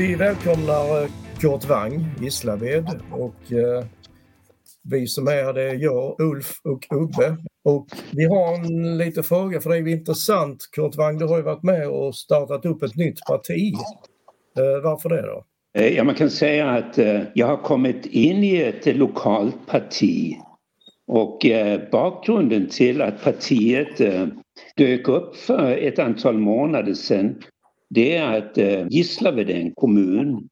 Vi välkomnar eh, Kurt Wang, Gislaved och eh, vi som är här det är jag, Ulf och Ubbe. Och vi har en liten fråga för det är intressant. Kurt Wang, du har ju varit med och startat upp ett nytt parti. Eh, varför det då? Eh, ja, man kan säga att eh, jag har kommit in i ett lokalt parti och eh, bakgrunden till att partiet dök upp för ett antal månader sedan det är att eh, Gislaved är en kommun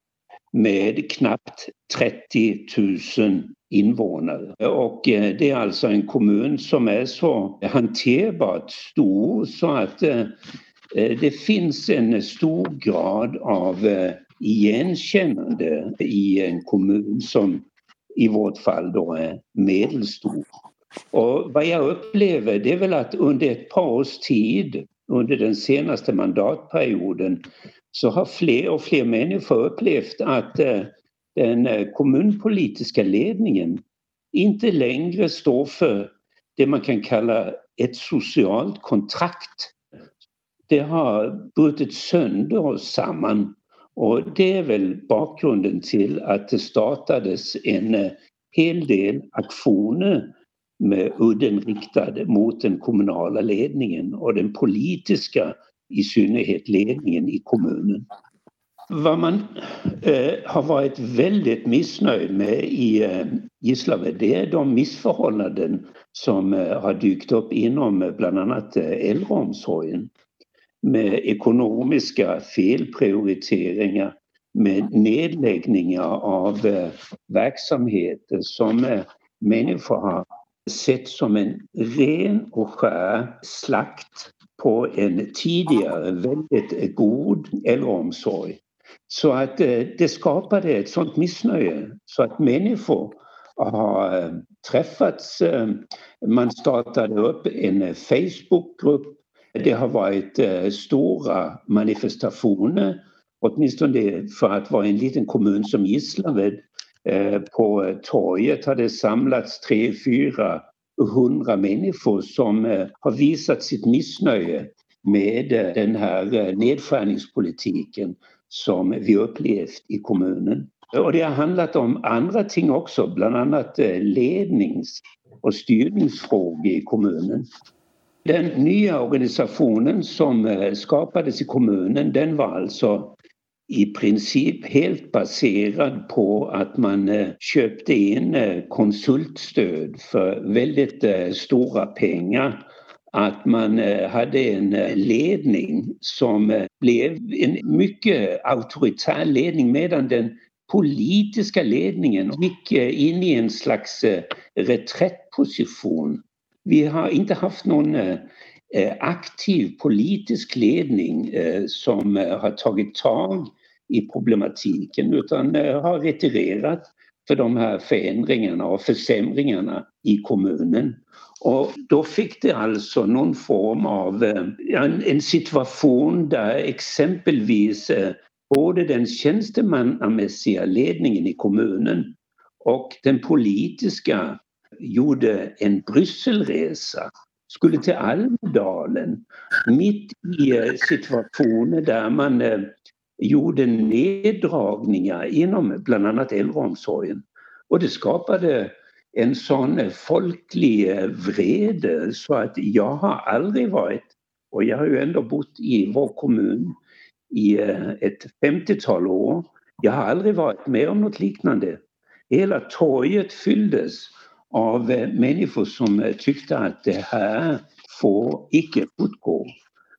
med knappt 30 000 invånare. Och eh, det är alltså en kommun som är så hanterbart stor så att eh, det finns en stor grad av igenkännande i en kommun som i vårt fall då är medelstor. Och vad jag upplever det är väl att under ett par års tid under den senaste mandatperioden så har fler och fler människor upplevt att eh, den eh, kommunpolitiska ledningen inte längre står för det man kan kalla ett socialt kontrakt. Det har brutit sönder och samman och det är väl bakgrunden till att det startades en eh, hel del aktioner med udden riktad mot den kommunala ledningen och den politiska i synnerhet ledningen i kommunen. Vad man eh, har varit väldigt missnöjd med i eh, Gislaved det är de missförhållanden som eh, har dykt upp inom eh, bland annat eh, äldreomsorgen med ekonomiska felprioriteringar med nedläggningar av eh, verksamheter som eh, människor har sett som en ren och skär slakt på en tidigare väldigt god äldreomsorg. Så att eh, det skapade ett sånt missnöje så att människor har eh, träffats. Eh, man startade upp en Facebookgrupp. Det har varit stora manifestationer, åtminstone för att vara en liten kommun som Gislaved Eh, på eh, torget har det samlats tre, fyra hundra människor som eh, har visat sitt missnöje med den här nedskärningspolitiken som vi upplevt i kommunen. Och det har handlat om andra ting också, bland annat lednings och styrningsfrågor i kommunen. Den nya organisationen som skapades i kommunen den var alltså i princip helt baserad på att man eh, köpte in eh, konsultstöd för väldigt eh, stora pengar. Att man hade en ledning som blev en mycket auktoritär ledning medan den politiska ledningen gick in i en slags reträttposition. Vi har inte haft någon Eh, aktiv politisk ledning eh, som eh, har tagit tag i problematiken utan har retirerat för de här förändringarna och försämringarna i kommunen. Och då fick det alltså någon form av en, en situation där exempelvis både den tjänstemannamässiga ledningen i kommunen och den politiska gjorde en Brysselresa skulle till Almedalen mitt i eh, situationer där man eh, gjorde neddragningar inom bland annat äldreomsorgen. Och det skapade en sån eh, folklig vrede så att jag har aldrig varit, och jag har ju ändå bott i vår kommun i ett 50-tal år, jag har aldrig varit med om något liknande. Hela torget fylldes av eh, människor som eh, tyckte att det här får icke fortgå.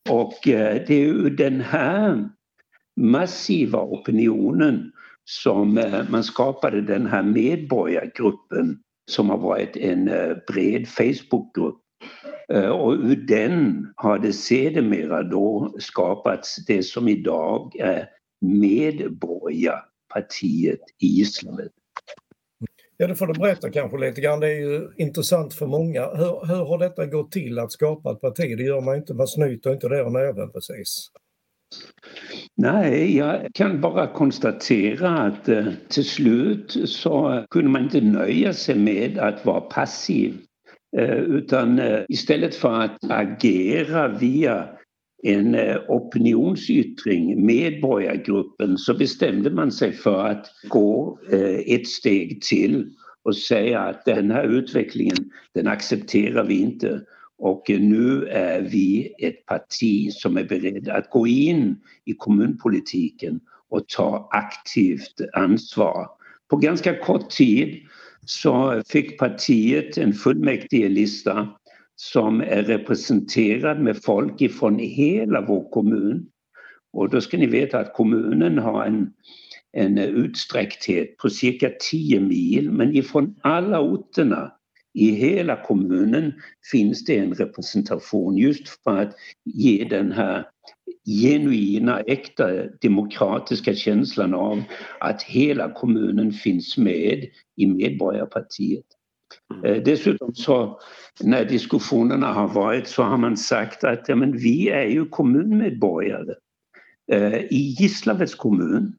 Och eh, det är ju den här massiva opinionen som man skapade den här medborgargruppen som har varit en bred Facebookgrupp. Och ur den har det sedermera då skapats det som idag är Medborgarpartiet i Gislaved. Ja, det får du berätta kanske lite grann. Det är ju intressant för många. Hur, hur har detta gått till att skapa ett parti? Det gör man inte, man snyter inte där och näven precis. Nej, jag kan bara konstatera att eh, till slut så kunde man inte nöja sig med att vara passiv. Eh, utan eh, istället för att agera via en eh, opinionsyttring, medborgargruppen, så bestämde man sig för att gå eh, ett steg till och säga att den här utvecklingen den accepterar vi inte och nu är vi ett parti som är beredd att gå in i kommunpolitiken och ta aktivt ansvar. På ganska kort tid så fick partiet en fullmäktigelista som är representerad med folk ifrån hela vår kommun. Och då ska ni veta att kommunen har en, en utsträckthet på cirka 10 mil men ifrån alla orterna i hela kommunen finns det en representation just för att ge den här genuina, äkta demokratiska känslan av att hela kommunen finns med i Medborgarpartiet. Mm. Eh, dessutom så när diskussionerna har varit så har man sagt att ja, men vi är ju kommunmedborgare eh, i Gislaveds kommun.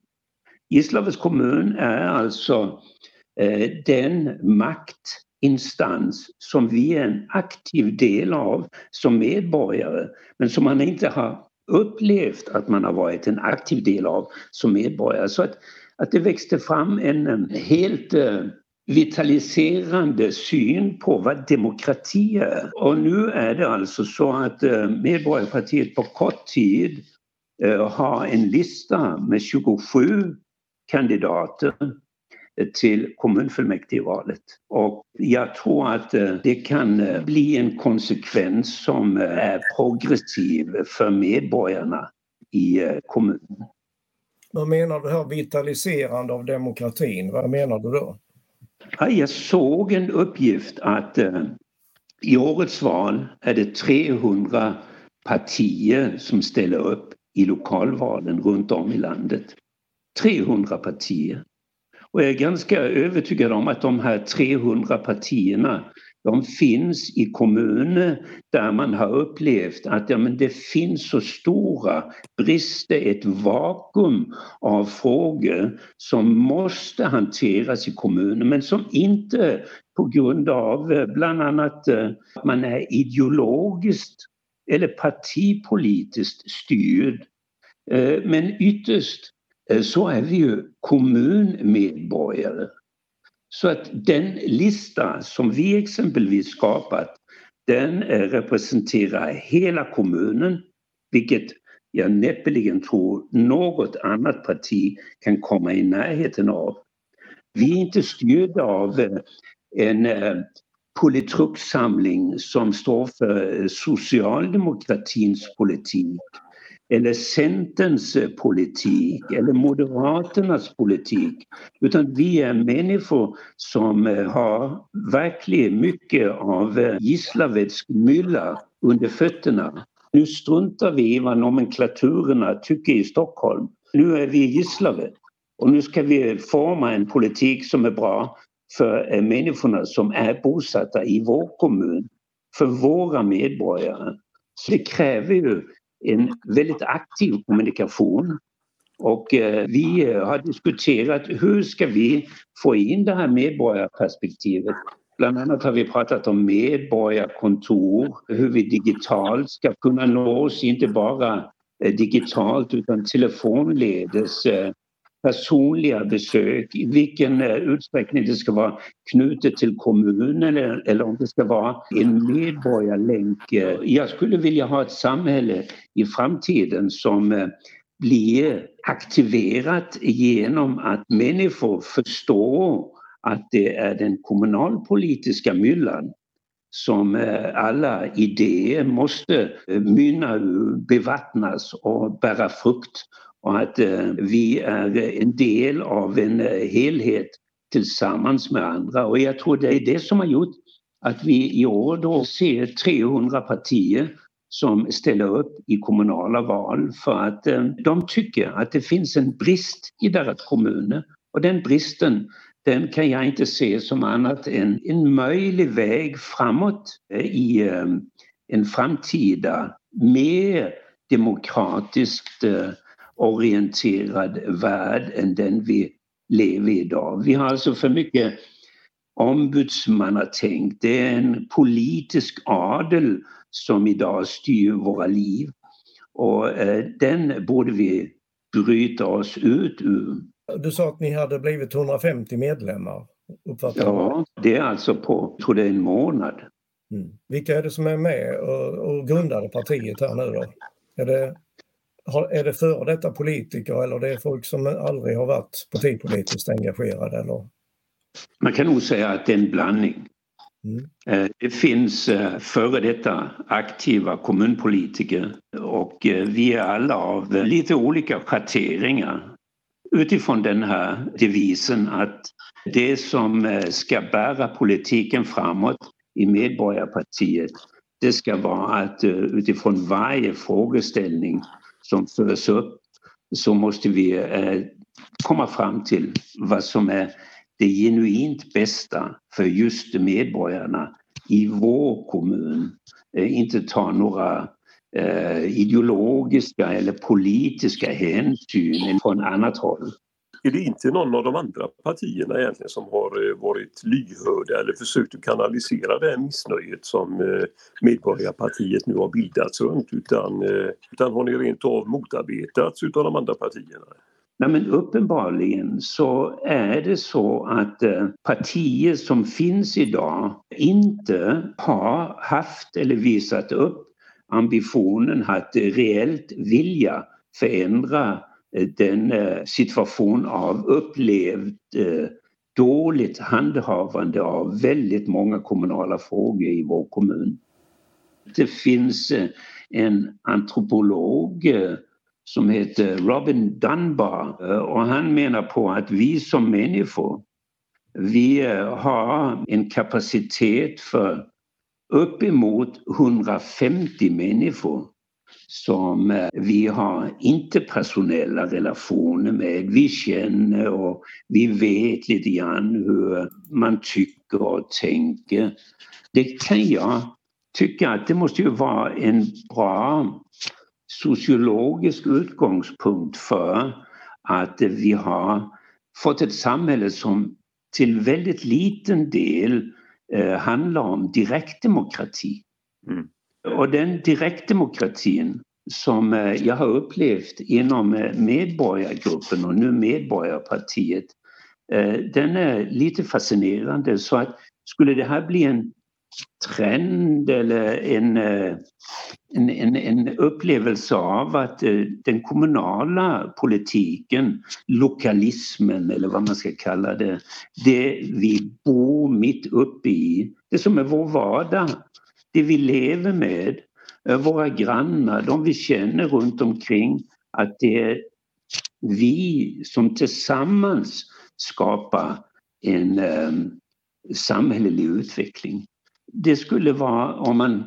Gislaveds kommun är alltså eh, den maktinstans som vi är en aktiv del av som medborgare men som man inte har upplevt att man har varit en aktiv del av som medborgare. Så att, att det växte fram en, en helt eh, vitaliserande syn på vad demokrati är. Och nu är det alltså så att eh, Medborgarpartiet på kort tid eh, har en lista med 27 kandidater eh, till kommunfullmäktigevalet. Och jag tror att det kan bli en konsekvens som är progressiv för medborgarna i kommunen. Vad menar du här vitaliserande av demokratin? Vad menar du då? Jag såg en uppgift att eh, i årets val är det 300 partier som ställer upp i lokalvalen runt om i landet. 300 partier. Och jag är ganska övertygad om att de här 300 partierna de finns i kommuner där man har upplevt att ja, men det finns så stora brister, ett vakuum av frågor som måste hanteras i kommunen men som inte på grund av eh, bland annat eh, att man är ideologiskt eller partipolitiskt styrd. Eh, men ytterst så är vi ju kommunmedborgare. Så att den lista som vi exempelvis skapat den eh, representerar hela kommunen vilket jag näppeligen tror något annat parti kan komma i närheten av. Vi är inte styrda av eh, en eh, politruksamling som står för socialdemokratins politik eller Centerns eh, politik eller Moderaternas politik. Utan vi är människor som eh, har verkligen mycket av eh, Gislaveds mylla under fötterna. Nu struntar vi i vad nomenklaturerna tycker i Stockholm. Nu är vi i Gislaved och nu ska vi forma en politik som är bra för människorna som är bosatta i vår kommun, för våra medborgare. Så det kräver ju en väldigt aktiv kommunikation. Och eh, vi eh, har diskuterat hur ska vi få in det här medborgarperspektivet. Bland annat har vi pratat om medborgarkontor, hur vi digitalt ska kunna nås, inte bara eh, digitalt utan telefonledes eh, personliga besök, i vilken eh, utsträckning det ska vara knutet till kommunen eller, eller om det ska vara en medborgarlänk. Eh. Jag skulle vilja ha ett samhälle i framtiden som eh, blir aktiverat genom att människor förstår att det är den kommunalpolitiska myllan som alla idéer måste mynna ur, bevattnas och bära frukt och att eh, vi är en del av en eh, helhet tillsammans med andra. Och jag tror det är det som har gjort att vi i år då ser 300 partier som ställer upp i kommunala val för att eh, de tycker att det finns en brist i deras kommuner. Och den bristen den kan jag inte se som annat än en möjlig väg framåt eh, i eh, en framtida mer demokratiskt eh, orienterad värld än den vi lever i idag. Vi har alltså för mycket ombudsmannatänk. Det är en politisk adel som idag styr våra liv. Och eh, den borde vi bryta oss ut ur. Du sa att ni hade blivit 150 medlemmar. Ja, det är alltså på, tror det är en månad. Mm. Vilka är det som är med och, och grundade partiet här nu då? Är det, är det före detta politiker eller det är folk som aldrig har varit partipolitiskt engagerade? Eller? Man kan nog säga att det är en blandning. Mm. Eh, det finns eh, före detta aktiva kommunpolitiker och eh, vi är alla av lite olika schatteringar utifrån den här devisen att det som ska bära politiken framåt i Medborgarpartiet det ska vara att utifrån varje frågeställning som förs upp så måste vi eh, komma fram till vad som är det genuint bästa för just medborgarna i vår kommun. Eh, inte ta några eh, ideologiska eller politiska hänsyn från annat håll. Är det inte någon av de andra partierna egentligen som har eh, varit lyhörda eller försökt att kanalisera det här missnöjet som eh, Medborgarpartiet nu har bildats runt utan, eh, utan har ni rent av motarbetats utav de andra partierna? Nej, men uppenbarligen så är det så att partier som finns idag inte har haft eller visat upp ambitionen att reellt vilja förändra Eh, den eh, situation av upplevt eh, dåligt handhavande av väldigt många kommunala frågor i vår kommun. Det finns en antropolog som heter Robin Dunbar och han menar på att vi som människor vi har en kapacitet för uppemot 150 människor som eh, vi har interpersonella relationer med. Vi känner och vi vet lite grann hur man tycker och tänker. Det kan jag tycka att det måste ju vara en bra sociologisk utgångspunkt för att vi har fått ett samhälle som till väldigt liten del eh, handlar om direktdemokrati. Mm. Och den direktdemokratin som eh, jag har upplevt inom eh, medborgargruppen och nu Medborgarpartiet eh, den är lite fascinerande. Så att skulle det här bli en trend eller en, en, en, en upplevelse av att den kommunala politiken, lokalismen eller vad man ska kalla det, det vi bor mitt uppe i, det som är vår vardag, det vi lever med, våra grannar, de vi känner runt omkring, att det är vi som tillsammans skapar en um, samhällelig utveckling. Det skulle vara om man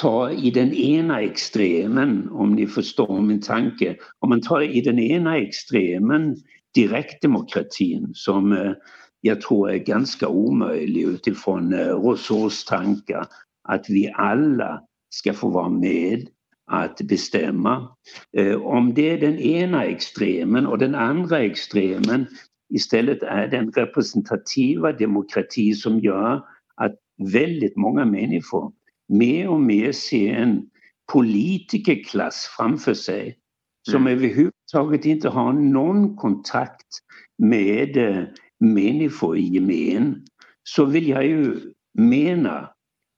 tar i den ena extremen, om ni förstår min tanke, om man tar i den ena extremen direktdemokratin som eh, jag tror är ganska omöjlig utifrån eh, Rousseaus tankar att vi alla ska få vara med att bestämma. Eh, om det är den ena extremen och den andra extremen istället är den representativa demokrati som gör att väldigt många människor mer och mer ser en politikerklass framför sig som mm. överhuvudtaget inte har någon kontakt med eh, människor i gemen så vill jag ju mena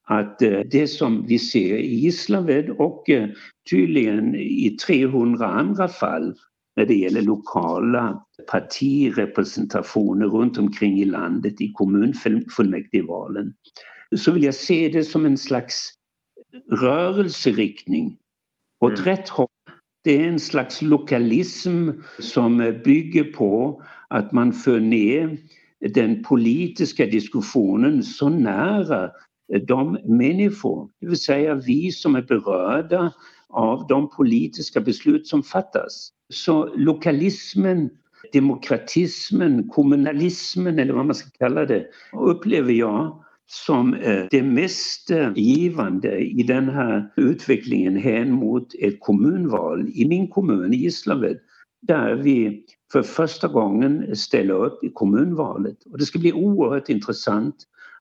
att eh, det som vi ser i Gislaved och eh, tydligen i 300 andra fall när det gäller lokala partirepresentationer runt omkring i landet i kommunfullmäktigevalen så vill jag se det som en slags rörelseriktning åt mm. rätt håll. Det är en slags lokalism som bygger på att man för ner den politiska diskussionen så nära de människor, det vill säga vi som är berörda av de politiska beslut som fattas. Så lokalismen, demokratismen, kommunalismen eller vad man ska kalla det, upplever jag som eh, det mest eh, givande i den här utvecklingen hän mot ett kommunval i min kommun, i Gislaved, där vi för första gången ställer upp i kommunvalet. Och det ska bli oerhört intressant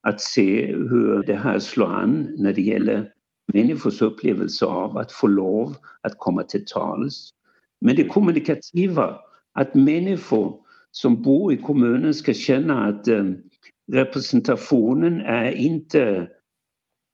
att se hur det här slår an när det gäller människors upplevelse av att få lov att komma till tals. Men det kommunikativa, att människor som bor i kommunen ska känna att eh, representationen är inte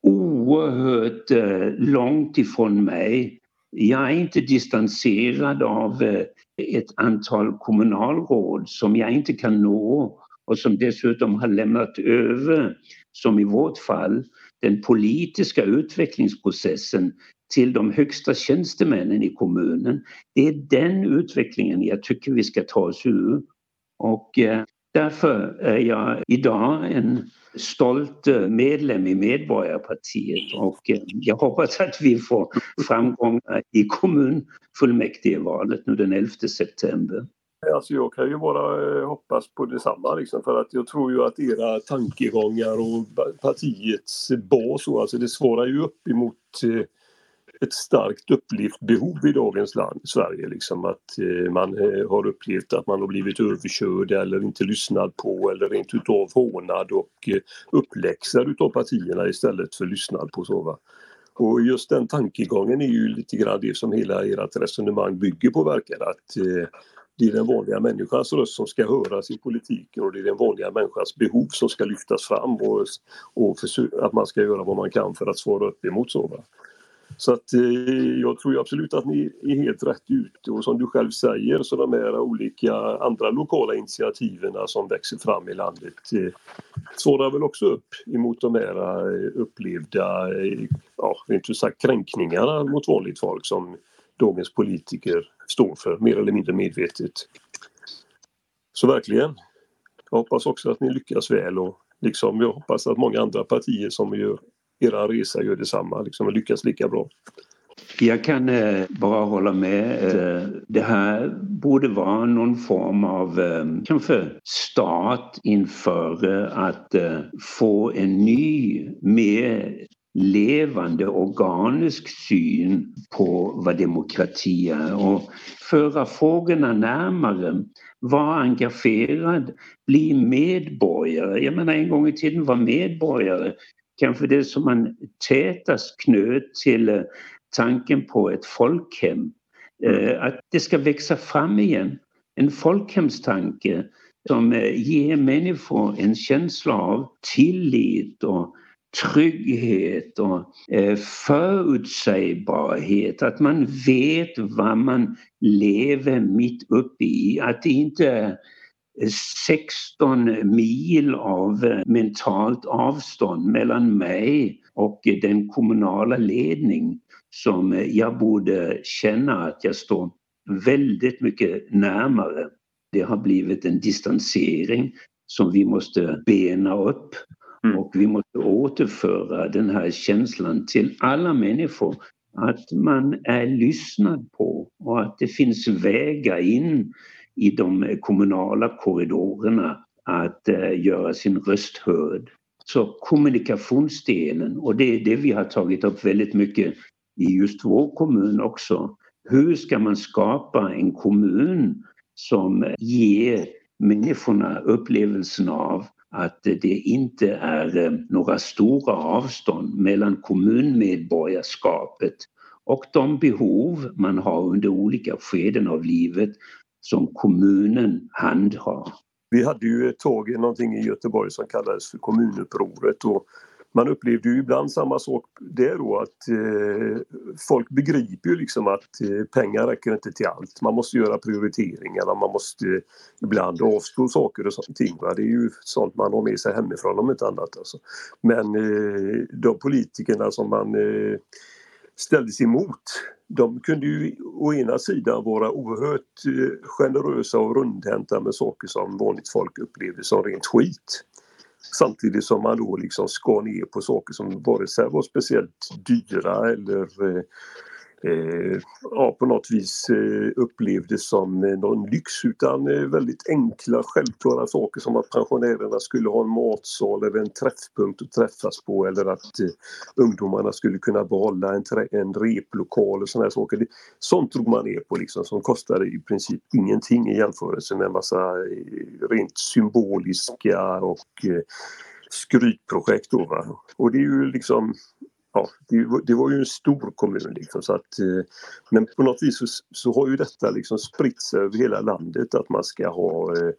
oerhört eh, långt ifrån mig. Jag är inte distanserad av eh, ett antal kommunalråd som jag inte kan nå och som dessutom har lämnat över, som i vårt fall, den politiska utvecklingsprocessen till de högsta tjänstemännen i kommunen. Det är den utvecklingen jag tycker vi ska ta oss ur. Och eh, därför är jag idag en stolt eh, medlem i Medborgarpartiet och eh, jag hoppas att vi får framgångar i kommunfullmäktigevalet nu den 11 september. Alltså jag kan ju bara eh, hoppas på detsamma liksom, för att jag tror ju att era tankegångar och partiets bas alltså det svarar ju upp emot eh, ett starkt upplevt behov i dagens land, Sverige. Liksom, att eh, man eh, har upplevt att man har blivit överkörd eller inte lyssnad på eller rent utav hånad och eh, uppläxad utav partierna istället för lyssnad på. Så, va? Och just den tankegången är ju lite grann det som hela ert resonemang bygger på verkar att eh, det är den vanliga människans röst som ska höras i politiken och det är den vanliga människans behov som ska lyftas fram och, och att man ska göra vad man kan för att svara upp emot så. Va? Så att eh, jag tror absolut att ni är helt rätt ute och som du själv säger så de här olika andra lokala initiativen som växer fram i landet eh, svarar väl också upp emot de här eh, upplevda, eh, ja rent ut sagt kränkningarna mot vanligt folk som dagens politiker står för mer eller mindre medvetet. Så verkligen. Jag hoppas också att ni lyckas väl och liksom jag hoppas att många andra partier som gör era resa gör detsamma liksom, lyckas lika bra. Jag kan eh, bara hålla med. Eh, det här borde vara någon form av eh, kanske start inför eh, att eh, få en ny, mer levande organisk syn på vad demokrati är och föra frågorna närmare. Var engagerad, bli medborgare. Jag menar en gång i tiden var medborgare kanske det som man tätast knöt till eh, tanken på ett folkhem. Eh, att det ska växa fram igen. En folkhemstanke som eh, ger människor en känsla av tillit och trygghet och eh, förutsägbarhet. Att man vet vad man lever mitt uppe i. Att det inte är 16 mil av eh, mentalt avstånd mellan mig och den kommunala ledning som eh, jag borde känna att jag står väldigt mycket närmare. Det har blivit en distansering som vi måste bena upp mm. och vi måste återföra den här känslan till alla människor att man är lyssnad på och att det finns vägar in i de kommunala korridorerna att eh, göra sin röst hörd. Så kommunikationsdelen, och det är det vi har tagit upp väldigt mycket i just vår kommun också. Hur ska man skapa en kommun som ger människorna upplevelsen av att det inte är eh, några stora avstånd mellan kommunmedborgarskapet och de behov man har under olika skeden av livet som kommunen handhar. Vi hade ju ett tag någonting i Göteborg som kallades för kommunupproret och man upplevde ju ibland samma sak där då att eh, folk begriper ju liksom att eh, pengar räcker inte till allt. Man måste göra prioriteringar, man måste eh, ibland avstå saker och sånt. Det är ju sånt man har med sig hemifrån om inte annat. Alltså. Men eh, de politikerna som man eh, ställdes emot de kunde ju å ena sidan vara oerhört eh, generösa och rundhänta med saker som vanligt folk upplevde som rent skit. Samtidigt som man då liksom skar ner på saker som vare sig var speciellt dyra eller eh, eh, ja, på något vis eh, upplevdes som eh, någon lyx utan eh, väldigt enkla självklara saker som att pensionärerna skulle ha en matsal eller en träffpunkt att träffas på eller att eh, ungdomarna skulle kunna behålla en, en replokal och sådana saker. Det, sånt drog man ner på liksom som kostade i princip ingenting i jämförelse med en massa eh, rent symboliska och eh, skrytprojekt. Då, va? Och det är ju liksom ja, det, det, var ju en stor kommun. Liksom, så att, eh, men på något vis så, så har ju detta liksom spritt sig över hela landet att man ska ha eh,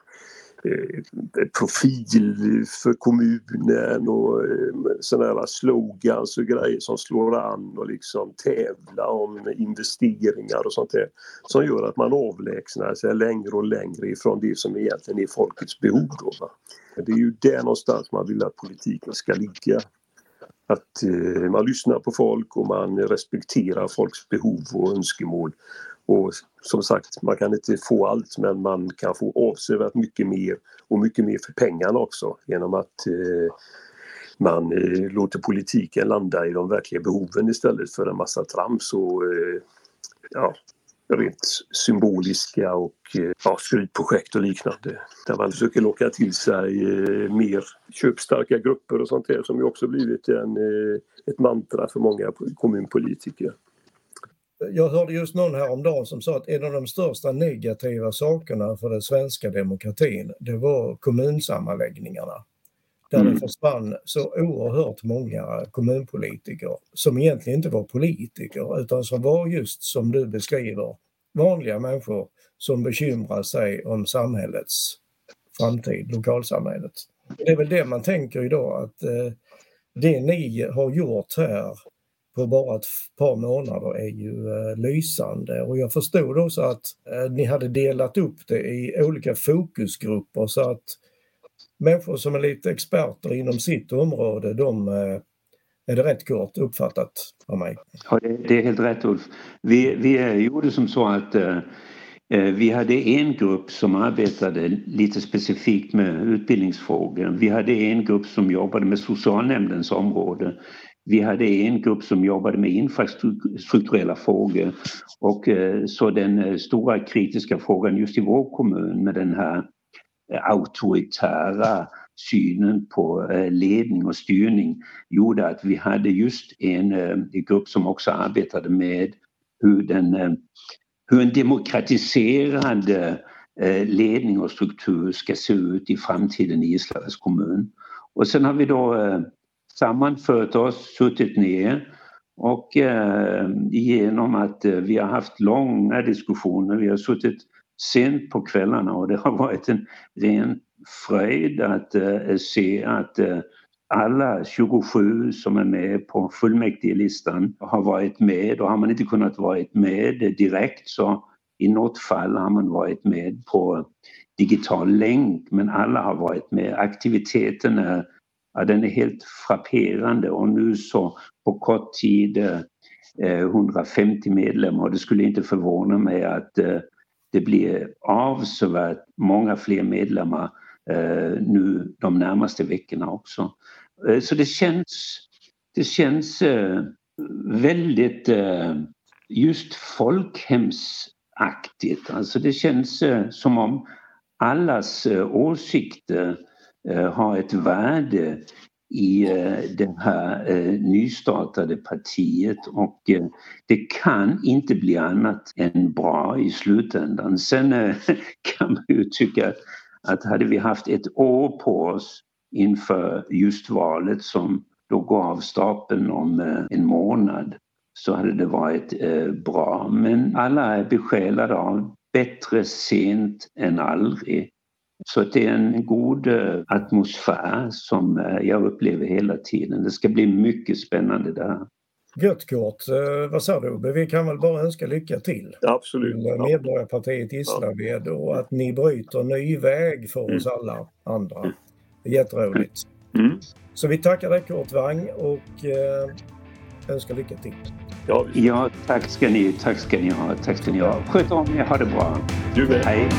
eh profil för kommunen och eh, sådana slogans och grejer som slår an och liksom tävla om investeringar och sånt där. Som gör att man avlägsnar sig längre och längre ifrån det som egentligen är folkets behov. Då, va? Det är ju där någonstans man vill att politiken ska ligga. Att eh, man lyssnar på folk och man respekterar folks behov och önskemål. Och som sagt, man kan inte få allt men man kan få avsevärt mycket mer och mycket mer för pengarna också genom att eh, man eh, låter politiken landa i de verkliga behoven istället för en massa trams och eh, ja, rent symboliska och eh, ja, skrytprojekt och liknande. Där man försöker locka till sig eh, mer köpstarka grupper och sånt där som ju också blivit en, eh, ett mantra för många kommunpolitiker. Jag hörde just någon häromdagen som sa att en av de största negativa sakerna för den svenska demokratin det var kommunsammanläggningarna. Där mm. det försvann så oerhört många kommunpolitiker som egentligen inte var politiker utan som var just som du beskriver vanliga människor som bekymrar sig om samhällets framtid, lokalsamhället. Det är väl det man tänker idag att eh, det ni har gjort här på bara ett par månader är ju eh, lysande och jag förstod också att eh, ni hade delat upp det i olika fokusgrupper så att människor som är lite experter inom sitt område de eh, är det rätt kort uppfattat av mig? Ja, det, är helt rätt Ulf. Vi, vi gjorde som så att eh, eh, vi hade en grupp som arbetade lite specifikt med utbildningsfrågor. Vi hade en grupp som jobbade med socialnämndens område. Vi hade en grupp som jobbade med infrastrukturella frågor och eh, så den stora kritiska frågan just i vår kommun med den här auktoritära synen på eh, ledning och styrning gjorde att vi hade just en, eh, en grupp som också arbetade med hur, den, eh, hur en demokratiserande ledning och struktur ska se ut i framtiden i Islands kommun. Och sen har vi då sammanfört oss, suttit ner och genom att vi har haft långa diskussioner, vi har suttit sent på kvällarna. Och det har varit en ren fröjd att eh, se att eh, alla 27 som är med på fullmäktigelistan har varit med. Och har man inte kunnat vara med direkt så i något fall har man varit med på digital länk. Men alla har varit med. Aktiviteten är ja, den är helt frapperande. Och nu så på kort tid eh, eh 150 medlemmar. Och det skulle inte förvåna mig att eh, det blir avsevärt många fler medlemmar eh, nu de närmaste veckorna också. Eh, så det känns, det känns eh, väldigt eh, just folkhemsaktigt. Alltså det känns eh, som om allas eh, åsikter Eh, har ett värde i eh, det här eh, nystartade partiet och eh, det kan inte bli annat än bra i slutändan. Sen eh, kan man ju tycka att hade vi haft ett år på oss inför just valet som då går av stapeln om eh, en månad så hade det varit bra. Men alla är besjälade av bättre sent än aldrig. Så det är en god eh, atmosfär som eh, jag upplever hela tiden. Det ska bli mycket spännande där. Gött Kurt, eh, vad säger du? Vi kan väl bara önska lycka till. Absolut. Till Medborgarpartiet Gislaved och att ni bryter ny väg för oss mm. alla andra. Mm. Jätteroligt. Mm. Så vi tackar dig Kurt Wang och önskar lycka till. Ja, ja, tack ska ni, tack ska ni ha. Tack ska ni ha. Sköt om er, ha det bra. Du med. Hej.